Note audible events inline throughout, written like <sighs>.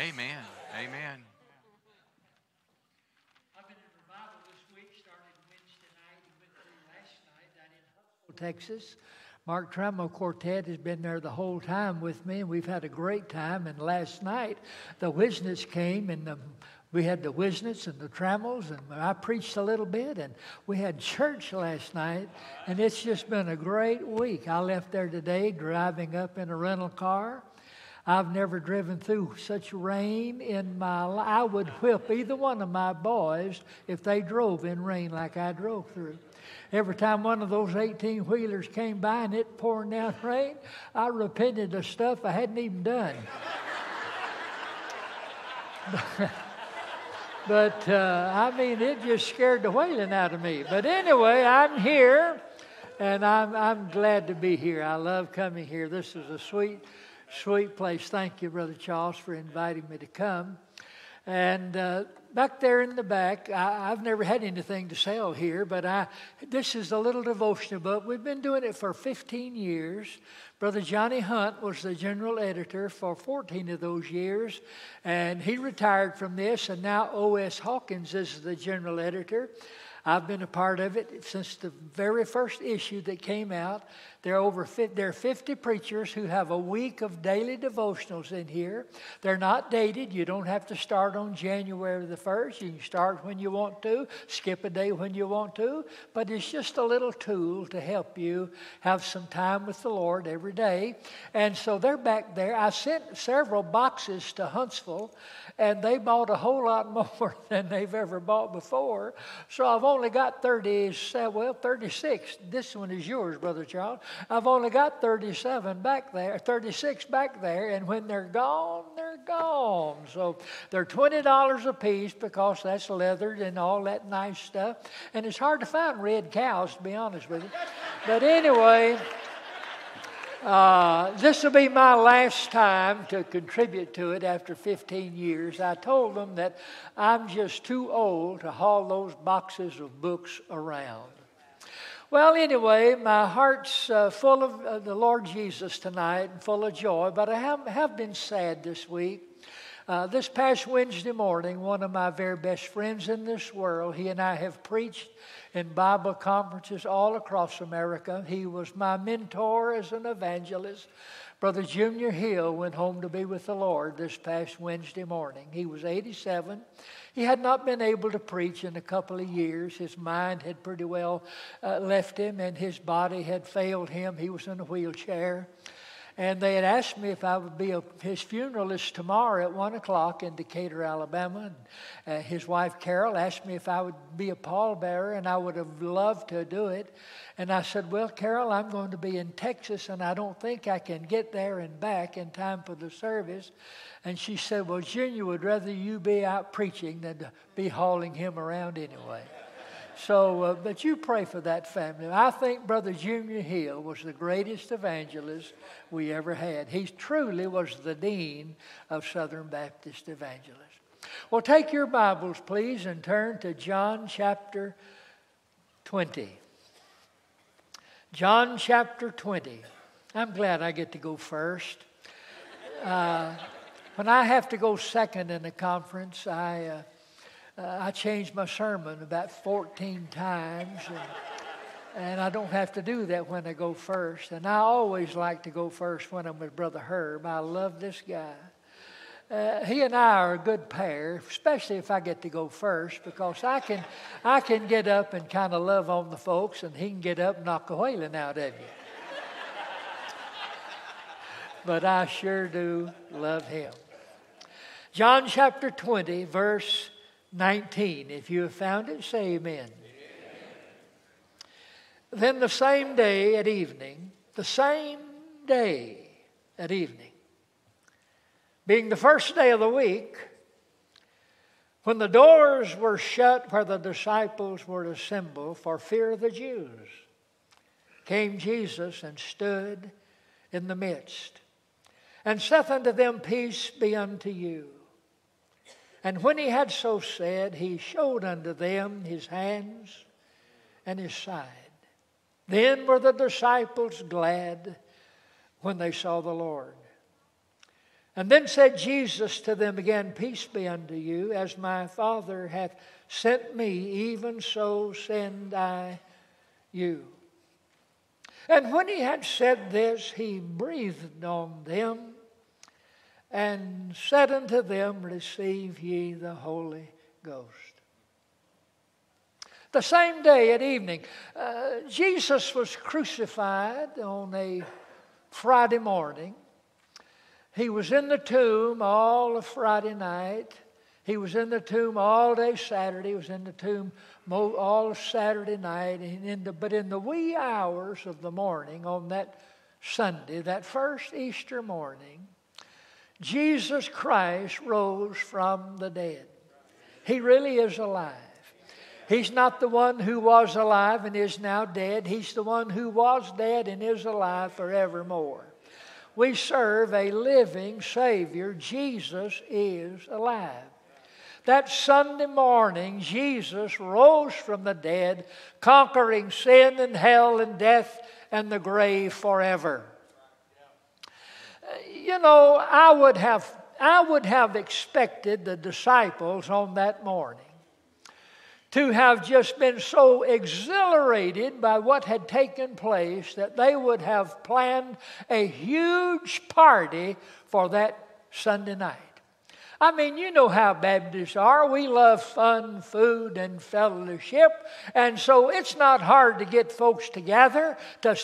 Amen. Amen. I've been in revival this week, started Wednesday night and went through last night down in Huntsville, Texas. Mark Trammell Quartet has been there the whole time with me, and we've had a great time. And last night, the Whisnants came, and the, we had the Whisnants and the Trammells, and I preached a little bit, and we had church last night, and it's just been a great week. I left there today driving up in a rental car. I've never driven through such rain in my life. I would whip either one of my boys if they drove in rain like I drove through. Every time one of those 18 wheelers came by and it pouring down <laughs> rain, I repented of stuff I hadn't even done. <laughs> but uh, I mean, it just scared the whaling out of me. But anyway, I'm here and I'm, I'm glad to be here. I love coming here. This is a sweet sweet place. Thank you, Brother Charles, for inviting me to come. And uh, back there in the back, I, have never had anything to sell here, but I, this is a little devotional book. We've been doing it for 15 years. Brother Johnny Hunt was the general editor for 14 of those years, and he retired from this, and now O.S. Hawkins is the general editor. I've been a part of it since the very first issue that came out. There are over there are 50 preachers who have a week of daily devotionals in here. They're not dated. You don't have to start on January the 1st. You can start when you want to, skip a day when you want to, but it's just a little tool to help you have some time with the Lord every day. And so they're back there. I sent several boxes to Huntsville, and they bought a whole lot <laughs> more than they've ever bought before. So I've only got 30, well, 36. This one is yours, Brother Charles. I've only got 37 back there, 36 back there, and when they're gone, they're gone. So they're $20 a piece because that's leathered and all that nice stuff. And it's hard to find red cows, to be honest with you. But anyway, uh, this will be my last time to contribute to it after 15 years. I told them that I'm just too old to haul those boxes of books around. Well, anyway, my heart's uh, full of uh, the Lord Jesus tonight and full of joy, but I have, have been sad this week. Uh, this past Wednesday morning, one of my very best friends in this world, he and I have preached in Bible conferences all across America. He was my mentor as an evangelist. Brother Junior Hill went home to be with the Lord this past Wednesday morning. He was 87. He had not been able to preach in a couple of years. His mind had pretty well uh, left him, and his body had failed him. He was in a wheelchair. And they had asked me if I would be a, his funeral is tomorrow at one o'clock in Decatur, Alabama. And, uh, his wife Carol asked me if I would be a pallbearer, and I would have loved to do it. And I said, Well, Carol, I'm going to be in Texas, and I don't think I can get there and back in time for the service. And she said, Well, Junior would rather you be out preaching than be hauling him around anyway. So, uh, but you pray for that family. I think Brother Junior Hill was the greatest evangelist we ever had. He truly was the dean of Southern Baptist Evangelists. Well, take your Bibles, please, and turn to John chapter 20. John chapter 20. I'm glad I get to go first. Uh, when I have to go second in a conference, I. Uh, uh, I changed my sermon about 14 times. And, and, I don't have to do that when I go first. And I always like to go first when I'm with Brother Herb. I love this guy. Uh, he and I are a good pair, especially if I get to go first, because I can, I can get up and kind of love on the folks, and he can get up and knock a whaling out of you. but I sure do love him. John chapter 20, verse 19. If you have found it, say amen. amen. Then the same day at evening, the same day at evening, being the first day of the week, when the doors were shut where the disciples were assembled for fear of the Jews, came Jesus and stood in the midst, and saith unto them, Peace be unto you. And when he had so said, he showed unto them his hands and his side. Then were the disciples glad when they saw the Lord. And then said Jesus to them again, Peace be unto you, as my Father hath sent me, even so send I you. And when he had said this, he breathed on them and said unto them, Receive ye the Holy Ghost. The same day at evening, uh, Jesus was crucified on a Friday morning. He was in the tomb all of Friday night. He was in the tomb all day Saturday. He was in the tomb all Saturday night. In the, but in the wee hours of the morning on that Sunday, that first Easter morning, Jesus Christ rose from the dead. He really is alive. He's not the one who was alive and is now dead. He's the one who was dead and is alive forevermore. We serve a living Savior. Jesus is alive. That Sunday morning, Jesus rose from the dead, conquering sin and hell and death and the grave forever. You know, I would have, I would have expected the disciples on that morning to have just been so exhilarated by what had taken place that they would have planned a huge party for that Sunday night. I mean, you know how Baptists are. We love fun, food, and fellowship. And so it's not hard to get folks together to,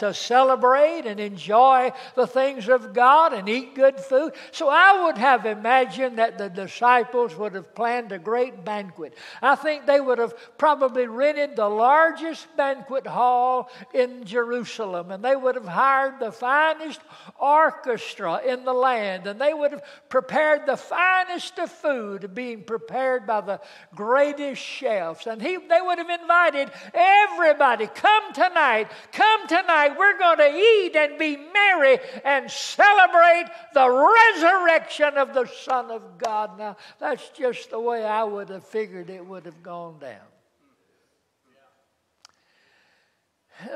to celebrate and enjoy the things of God and eat good food. So I would have imagined that the disciples would have planned a great banquet. I think they would have probably rented the largest banquet hall in Jerusalem, and they would have hired the finest orchestra in the land, and they would have prepared the finest of food being prepared by the greatest chefs. And he, they would have invited everybody, come tonight, come tonight. We're going to eat and be merry and celebrate the resurrection of the Son of God. Now, that's just the way I would have figured it would have gone down.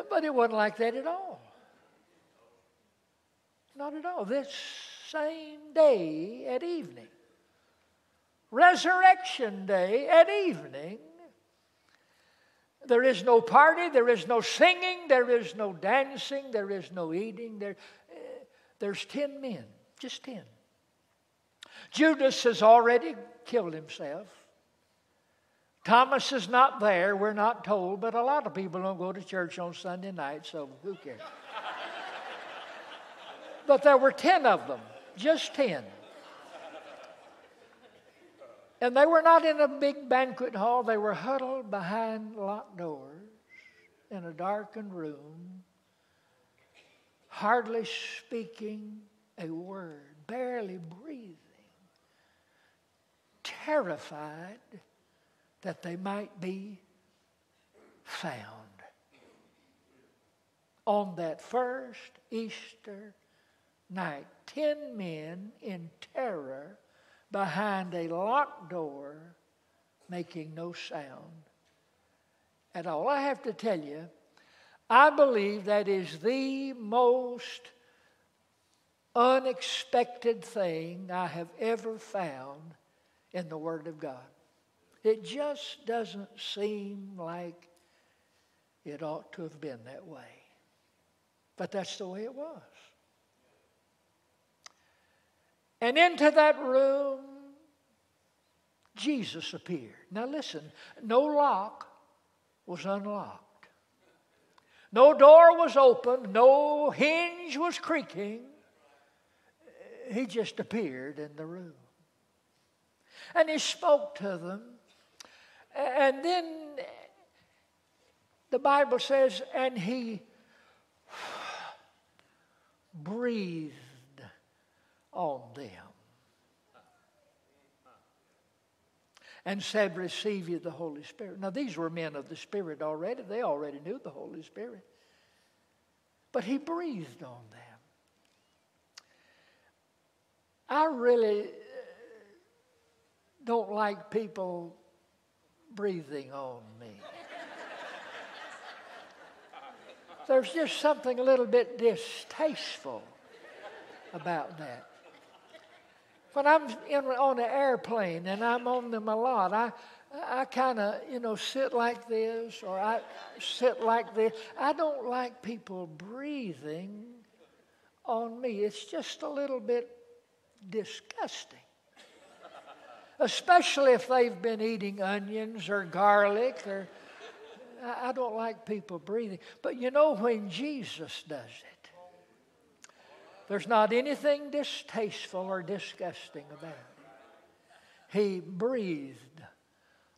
But it wasn't like that at all. Not at all. This same day at evening, Resurrection Day at evening, there is no party, there is no singing, there is no dancing, there is no eating. There, there's 10 men, just 10. Judas has already killed himself. Thomas is not there, we're not told, but a lot of people don't go to church on Sunday night, so who cares? <laughs> but there were 10 of them, just 10. And they were not in a big banquet hall, they were huddled behind locked doors in a darkened room, hardly speaking a word, barely breathing, terrified that they might be found. On that first Easter night, ten men in terror behind a locked door, making no sound at all. I have to tell you, I believe that is the most unexpected thing I have ever found in the Word of God. It just doesn't seem like it ought to have been that way. But that's the way it was. And into that room, Jesus appeared. Now listen, no lock was unlocked, no door was open, no hinge was creaking. He just appeared in the room. And he spoke to them. And then the Bible says, and he <sighs> breathed on them. And said, Receive you the Holy Spirit. Now, these were men of the Spirit already. They already knew the Holy Spirit. But he breathed on them. I really uh, don't like people breathing on me. There's just something a little bit distasteful about that. When I'm in, on an airplane and I'm on them a lot, I, I kind of, you know, sit like this or I sit like this. I don't like people breathing on me. It's just a little bit disgusting. Especially if they've been eating onions or garlic or I don't like people breathing. But you know when Jesus does it, there's not anything distasteful or disgusting about it. He breathed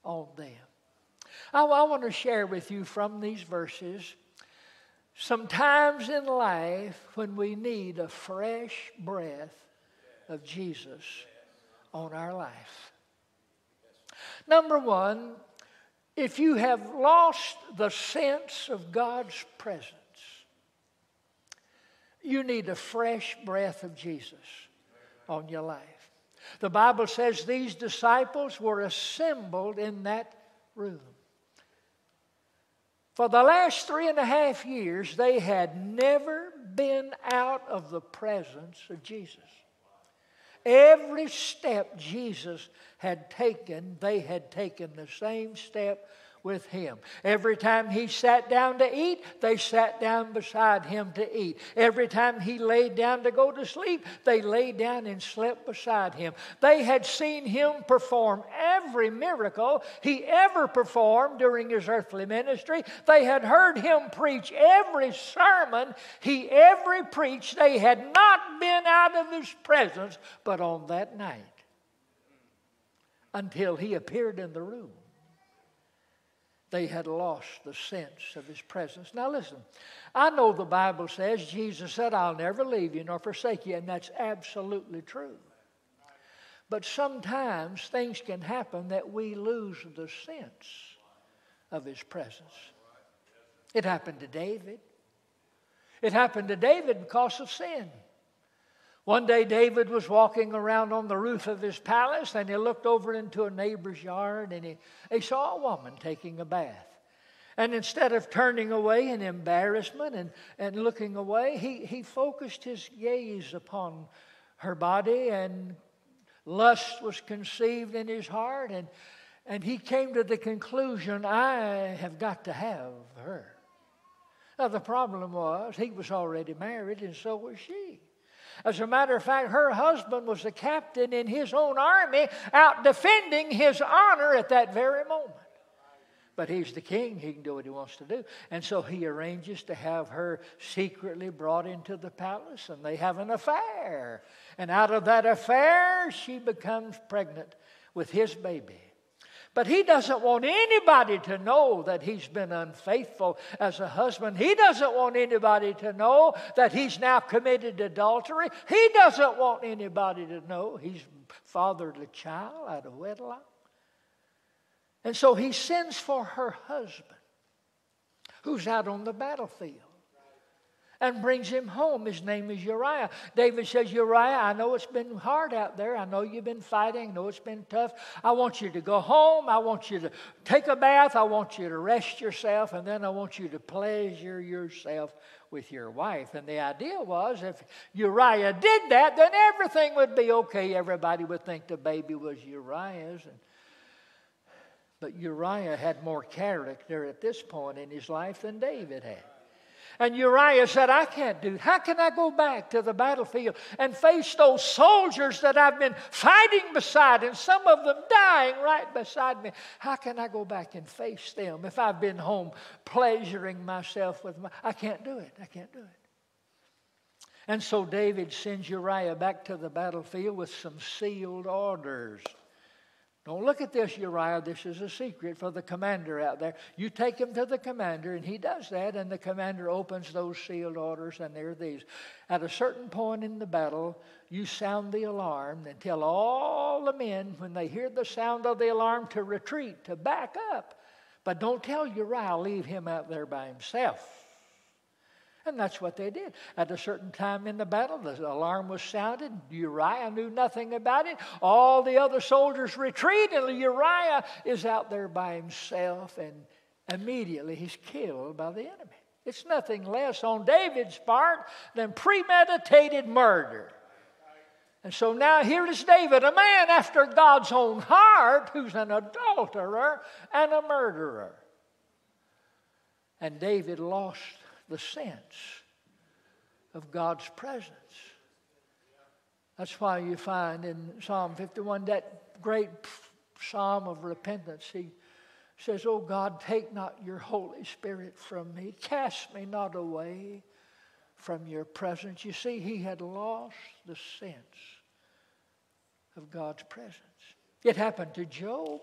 on them. I, I want to share with you from these verses some times in life when we need a fresh breath of Jesus on our life. Number one, if you have lost the sense of God's presence, you need a fresh breath of Jesus on your life. The Bible says these disciples were assembled in that room. For the last three and a half years, they had never been out of the presence of Jesus. Every step Jesus had taken, they had taken the same step with him. Every time he sat down to eat, they sat down beside him to eat. Every time he laid down to go to sleep, they lay down and slept beside him. They had seen him perform every miracle he ever performed during his earthly ministry. They had heard him preach every sermon he ever preached. They had not been out of his presence but on that night until he appeared in the room they had lost the sense of his presence. Now, listen, I know the Bible says, Jesus said, I'll never leave you nor forsake you, and that's absolutely true. But sometimes things can happen that we lose the sense of his presence. It happened to David. It happened to David because of sin. One day, David was walking around on the roof of his palace and he looked over into a neighbor's yard and he, he saw a woman taking a bath. And instead of turning away in embarrassment and, and looking away, he, he focused his gaze upon her body and lust was conceived in his heart. And, and he came to the conclusion, I have got to have her. Now, the problem was he was already married and so was she. As a matter of fact, her husband was the captain in his own army out defending his honor at that very moment. But he's the king, he can do what he wants to do. And so he arranges to have her secretly brought into the palace, and they have an affair. And out of that affair, she becomes pregnant with his baby. But he doesn't want anybody to know that he's been unfaithful as a husband. He doesn't want anybody to know that he's now committed adultery. He doesn't want anybody to know he's fathered a child out of wedlock. And so he sends for her husband, who's out on the battlefield and brings him home. His name is Uriah. David says, Uriah, I know it's been hard out there. I know you've been fighting. I know it's been tough. I want you to go home. I want you to take a bath. I want you to rest yourself. And then I want you to pleasure yourself with your wife. And the idea was if Uriah did that, then everything would be okay. Everybody would think the baby was Uriah's. And, but Uriah had more character at this point in his life than David had. And Uriah said, I can't do it. How can I go back to the battlefield and face those soldiers that I've been fighting beside and some of them dying right beside me? How can I go back and face them if I've been home pleasuring myself with my. I can't do it. I can't do it. And so David sends Uriah back to the battlefield with some sealed orders. Don't look at this, Uriah. This is a secret for the commander out there. You take him to the commander, and he does that, and the commander opens those sealed orders, and there are these. At a certain point in the battle, you sound the alarm and tell all the men, when they hear the sound of the alarm, to retreat, to back up. But don't tell Uriah, leave him out there by himself. And that's what they did. At a certain time in the battle, the alarm was sounded. Uriah knew nothing about it. All the other soldiers retreat, and Uriah is out there by himself, and immediately he's killed by the enemy. It's nothing less on David's part than premeditated murder. And so now here is David, a man after God's own heart, who's an adulterer and a murderer. And David lost the sense of God's presence. That's why you find in Psalm 51 that great psalm of repentance. He says, Oh God, take not your Holy Spirit from me, cast me not away from your presence. You see, he had lost the sense of God's presence. It happened to Job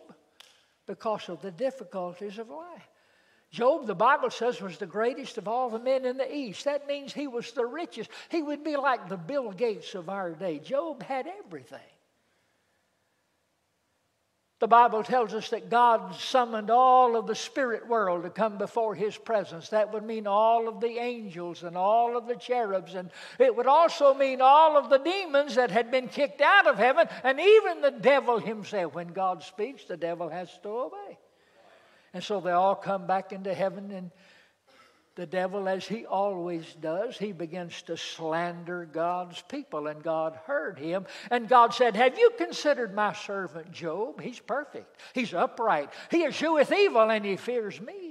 because of the difficulties of life. Job, the Bible says, was the greatest of all the men in the East. That means he was the richest. He would be like the Bill Gates of our day. Job had everything. The Bible tells us that God summoned all of the spirit world to come before His presence. That would mean all of the angels and all of the cherubs. And it would also mean all of the demons that had been kicked out of heaven and even the devil himself. When God speaks, the devil has to obey. And so they all come back into heaven and the devil, as he always does, he begins to slander God's people. And God heard him. And God said, Have you considered my servant Job? He's perfect, he's upright, he escheweth evil, and he fears me.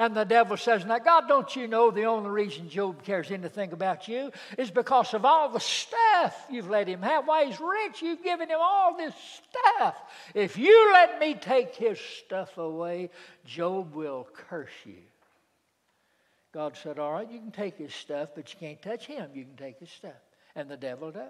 And the devil says, Now, God, don't you know the only reason Job cares anything about you is because of all the stuff you've let him have? Why, he's rich. You've given him all this stuff. If you let me take his stuff away, Job will curse you. God said, All right, you can take his stuff, but you can't touch him. You can take his stuff. And the devil does.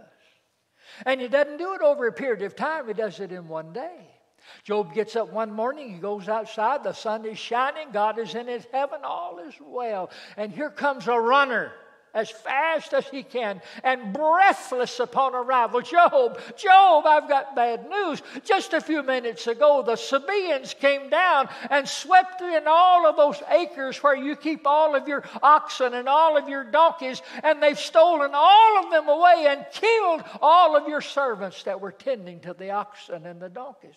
And he doesn't do it over a period of time, he does it in one day. Job gets up one morning, he goes outside, the sun is shining, God is in his heaven, all is well. And here comes a runner as fast as he can and breathless upon arrival. Job, Job, I've got bad news. Just a few minutes ago, the Sabaeans came down and swept in all of those acres where you keep all of your oxen and all of your donkeys, and they've stolen all of them away and killed all of your servants that were tending to the oxen and the donkeys.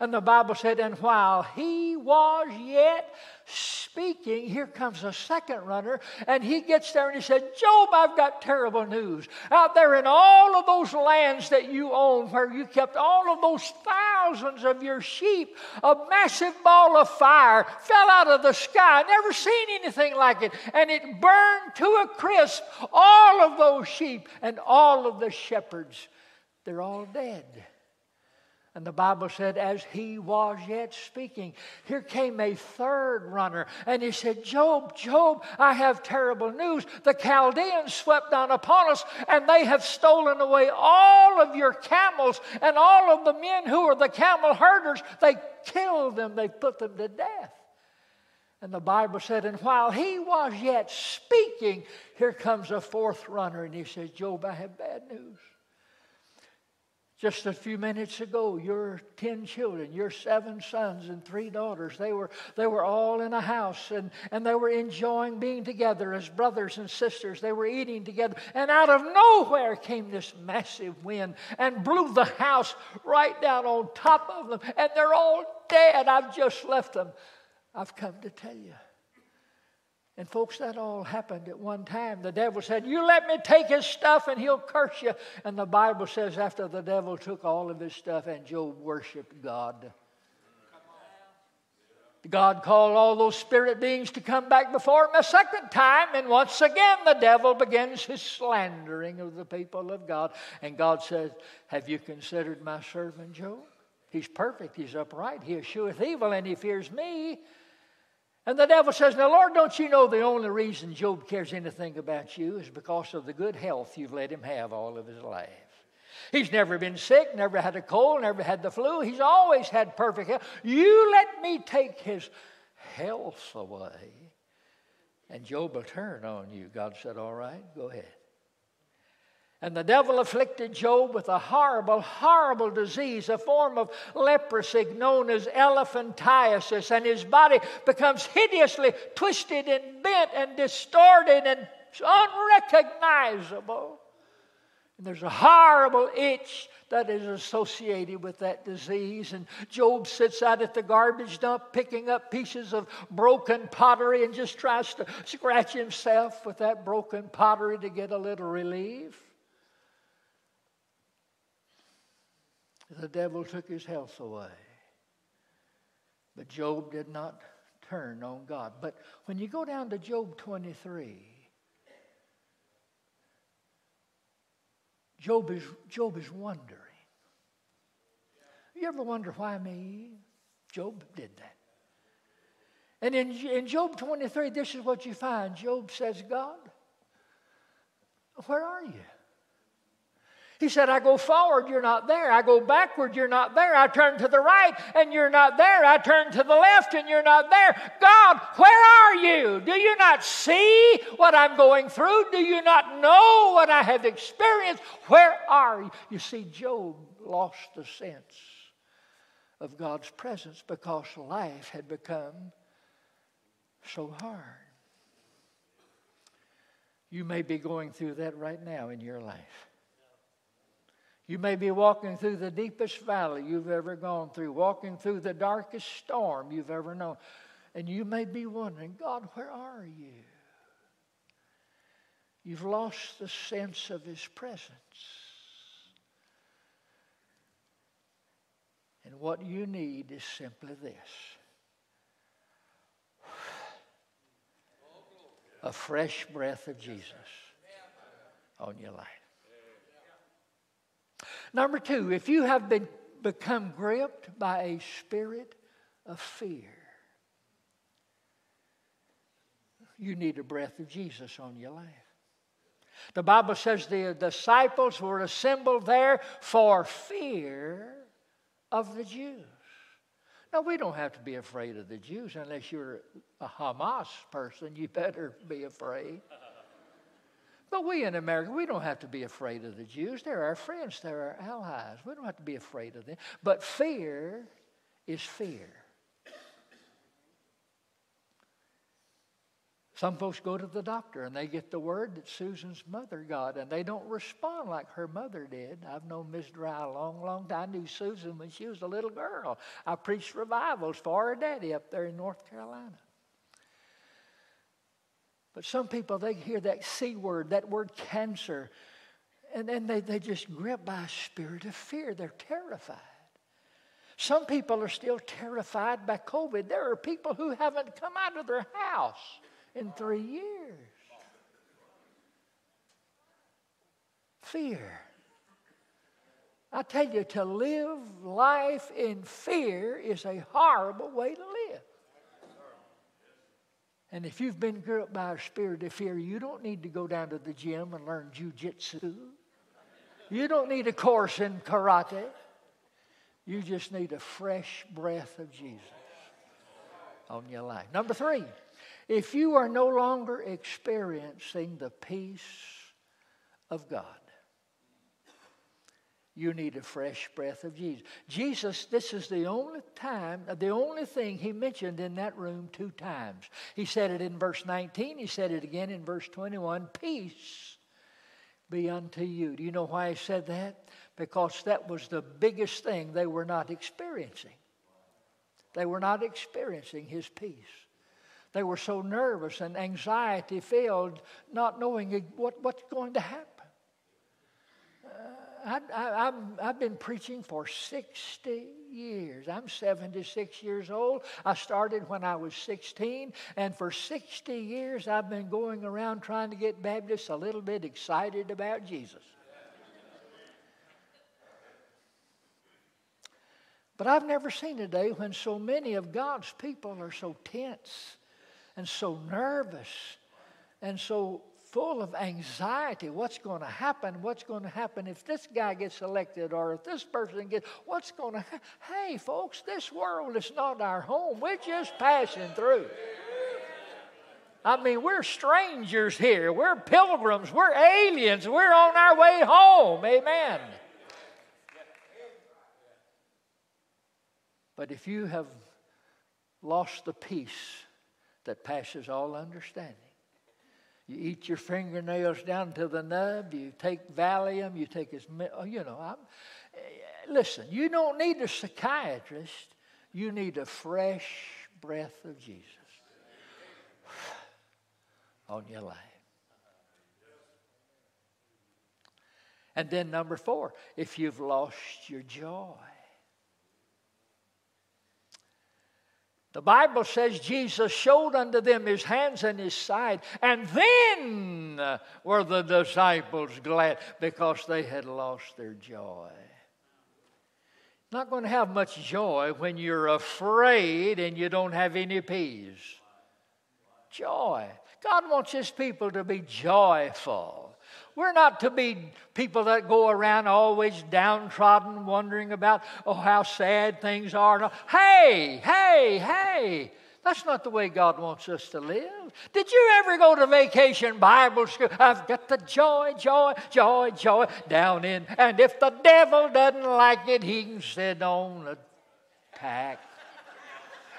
And the Bible said, and while he was yet speaking, here comes a second runner, and he gets there and he said, Job, I've got terrible news. Out there in all of those lands that you own, where you kept all of those thousands of your sheep, a massive ball of fire fell out of the sky. Never seen anything like it. And it burned to a crisp all of those sheep and all of the shepherds. They're all dead. And the Bible said, as he was yet speaking, here came a third runner. And he said, Job, Job, I have terrible news. The Chaldeans swept down upon us, and they have stolen away all of your camels and all of the men who are the camel herders. They killed them, they put them to death. And the Bible said, and while he was yet speaking, here comes a fourth runner, and he says, Job, I have bad news. Just a few minutes ago, your 10 children, your seven sons and three daughters, they were, they were all in a house and, and they were enjoying being together as brothers and sisters. They were eating together. And out of nowhere came this massive wind and blew the house right down on top of them. And they're all dead. I've just left them. I've come to tell you. And folks, that all happened at one time. The devil said, You let me take his stuff and he'll curse you. And the Bible says, after the devil took all of his stuff, and Job worshiped God. God called all those spirit beings to come back before him a second time, and once again the devil begins his slandering of the people of God. And God says, Have you considered my servant Job? He's perfect, he's upright, he escheweth evil, and he fears me. And the devil says, Now, Lord, don't you know the only reason Job cares anything about you is because of the good health you've let him have all of his life? He's never been sick, never had a cold, never had the flu. He's always had perfect health. You let me take his health away, and Job will turn on you. God said, All right, go ahead. And the devil afflicted Job with a horrible, horrible disease, a form of leprosy known as elephantiasis. And his body becomes hideously twisted and bent and distorted and unrecognizable. And there's a horrible itch that is associated with that disease. And Job sits out at the garbage dump picking up pieces of broken pottery and just tries to scratch himself with that broken pottery to get a little relief. The devil took his health away. But Job did not turn on God. But when you go down to Job 23, Job is, Job is wondering. You ever wonder why me? Job did that. And in, in Job 23, this is what you find. Job says, God, where are you? He said, I go forward, you're not there. I go backward, you're not there. I turn to the right, and you're not there. I turn to the left, and you're not there. God, where are you? Do you not see what I'm going through? Do you not know what I have experienced? Where are you? You see, Job lost the sense of God's presence because life had become so hard. You may be going through that right now in your life. You may be walking through the deepest valley you've ever gone through, walking through the darkest storm you've ever known. And you may be wondering, God, where are you? You've lost the sense of His presence. And what you need is simply this a fresh breath of Jesus on your life. Number two, if you have been, become gripped by a spirit of fear, you need a breath of Jesus on your life. The Bible says the disciples were assembled there for fear of the Jews. Now, we don't have to be afraid of the Jews unless you're a Hamas person, you better be afraid. But we in America, we don't have to be afraid of the Jews. They're our friends, they're our allies. We don't have to be afraid of them. But fear is fear. Some folks go to the doctor and they get the word that Susan's mother got, and they don't respond like her mother did. I've known Miss Dry a long, long time. I knew Susan when she was a little girl. I preached revivals for her daddy up there in North Carolina. But some people, they hear that C word, that word cancer, and then they, they just grip by a spirit of fear. They're terrified. Some people are still terrified by COVID. There are people who haven't come out of their house in three years. Fear. I tell you, to live life in fear is a horrible way to live. And if you've been gripped by a spirit of fear, you don't need to go down to the gym and learn jujitsu. You don't need a course in karate. You just need a fresh breath of Jesus on your life. Number three, if you are no longer experiencing the peace of God, you need a fresh breath of Jesus. Jesus, this is the only time, uh, the only thing he mentioned in that room two times. He said it in verse 19, he said it again in verse 21 Peace be unto you. Do you know why he said that? Because that was the biggest thing they were not experiencing. They were not experiencing his peace. They were so nervous and anxiety filled, not knowing what, what's going to happen. Uh, I, I, I've been preaching for 60 years. I'm 76 years old. I started when I was 16, and for 60 years I've been going around trying to get Baptists a little bit excited about Jesus. But I've never seen a day when so many of God's people are so tense and so nervous and so full of anxiety. What's going to happen? What's going to happen if this guy gets elected or if this person gets, what's going to? Hey, folks, this world is not our home. We're just passing through. I mean, we're strangers here. We're pilgrims. We're aliens. We're on our way home. Amen. But if you have lost the peace that passes all understanding, you eat your fingernails down to the nub. You take Valium. You take his, oh, you know. I'm, eh, listen, you don't need a psychiatrist. You need a fresh breath of Jesus <sighs> on your life. And then number four, if you've lost your joy. The Bible says Jesus showed unto them his hands and his side, and then were the disciples glad because they had lost their joy. Not going to have much joy when you're afraid and you don't have any peace. Joy. God wants his people to be joyful. We're not to be people that go around always downtrodden, wondering about, oh, how sad things are. Hey, hey, hey. That's not the way God wants us to live. Did you ever go to vacation Bible school? I've got the joy, joy, joy, joy down in. And if the devil doesn't like it, he can sit on a pack.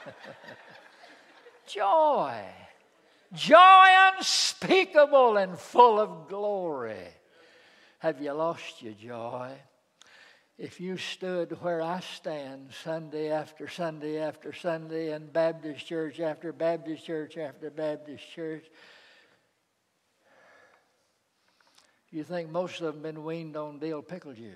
<laughs> joy joy unspeakable and full of glory. Have you lost your joy? If you stood where I stand Sunday after Sunday after Sunday in Baptist church after Baptist church after Baptist church, you think most of them been weaned on dill pickle juice.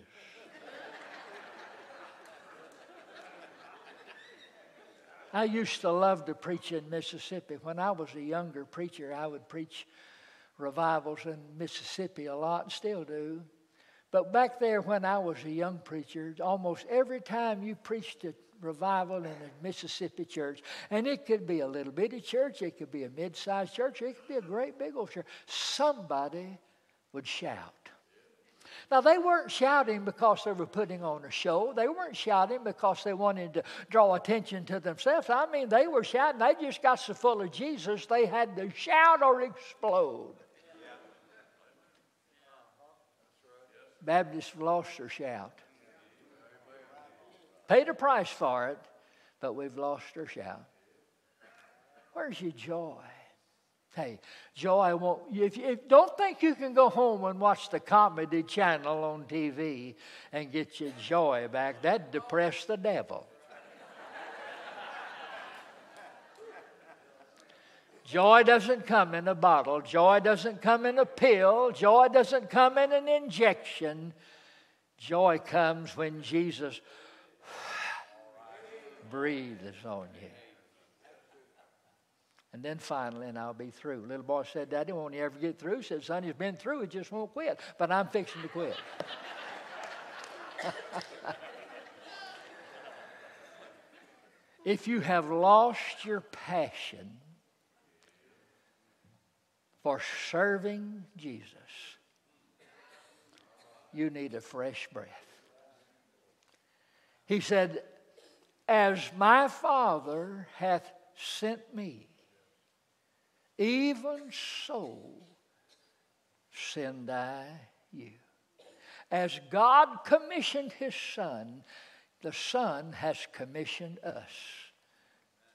I used to love to preach in Mississippi. When I was a younger preacher, I would preach revivals in Mississippi a lot, and still do. But back there, when I was a young preacher, almost every time you preached a revival in a Mississippi church, and it could be a little bitty church, it could be a mid sized church, it could be a great big old church, somebody would shout. Now, they weren't shouting because they were putting on a show. They weren't shouting because they wanted to draw attention to themselves. I mean, they were shouting. They just got so full of Jesus, they had to shout or explode. Baptists lost their shout. Paid a price for it, but we've lost our shout. Where's your joy? Hey, joy won't. If if, don't think you can go home and watch the comedy channel on TV and get your joy back, that depress the devil. Joy doesn't come in a bottle. Joy doesn't come in a pill. Joy doesn't come in an injection. Joy comes when Jesus <sighs> breathes on you. And then finally, and I'll be through. Little boy said, Daddy, won't he ever get through? He said, Son, he's been through, he just won't quit. But I'm fixing to quit. <laughs> if you have lost your passion for serving Jesus, you need a fresh breath. He said, As my Father hath sent me, even so send I you. As God commissioned his Son, the Son has commissioned us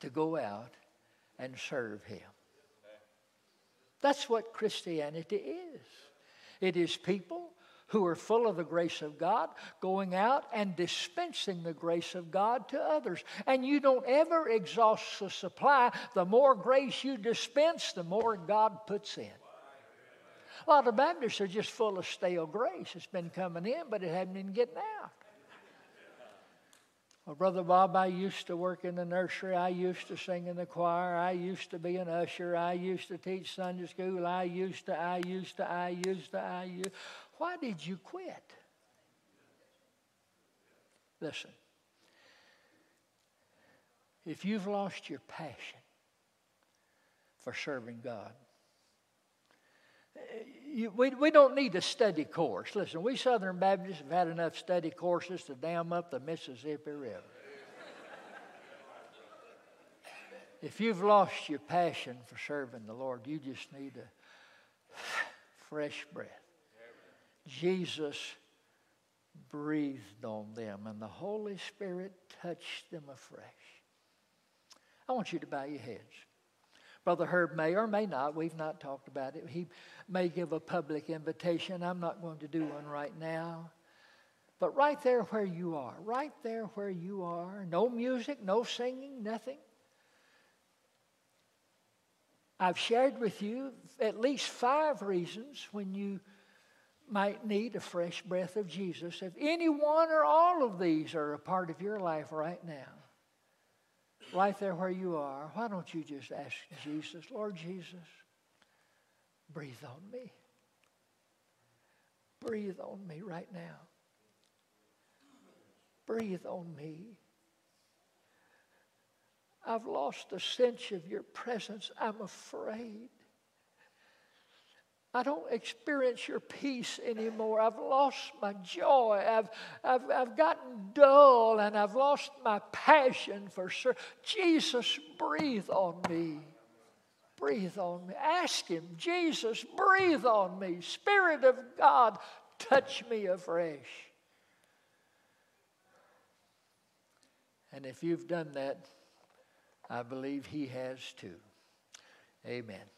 to go out and serve him. That's what Christianity is. It is people who are full of the grace of God, going out and dispensing the grace of God to others. And you don't ever exhaust the supply. The more grace you dispense, the more God puts in. A lot of Baptists are just full of stale grace. It's been coming in, but it hadn't been getting out. Well, Brother Bob, I used to work in the nursery. I used to sing in the choir. I used to be an usher. I used to teach Sunday school. I used to, I used to, I used to, I used. Why did you quit? Listen, if you've lost your passion for serving God, you, we, we don't need a study course. Listen, we Southern Baptists have had enough study courses to dam up the Mississippi River. if you've lost your passion for serving the Lord, you just need a fresh breath. Jesus breathed on them, and the Holy Spirit touched them afresh. I want you to bow your heads. Brother Herb may or may not, we've not talked about it. He may give a public invitation. I'm not going to do one right now. But right there where you are, right there where you are, no music, no singing, nothing. I've shared with you at least five reasons when you might need a fresh breath of Jesus. If any one or all of these are a part of your life right now, right there where you are, why don't you just ask Jesus, Lord Jesus, breathe on me. Breathe on me right now. Breathe on me. I've lost a sense of your presence. I'm afraid. I don't experience your peace anymore. I've lost my joy. I've, I've, I've gotten dull and I've lost my passion for. Jesus, breathe on me. Breathe on me. Ask Him, Jesus, breathe on me. Spirit of God, touch me afresh. And if you've done that, I believe He has too. Amen.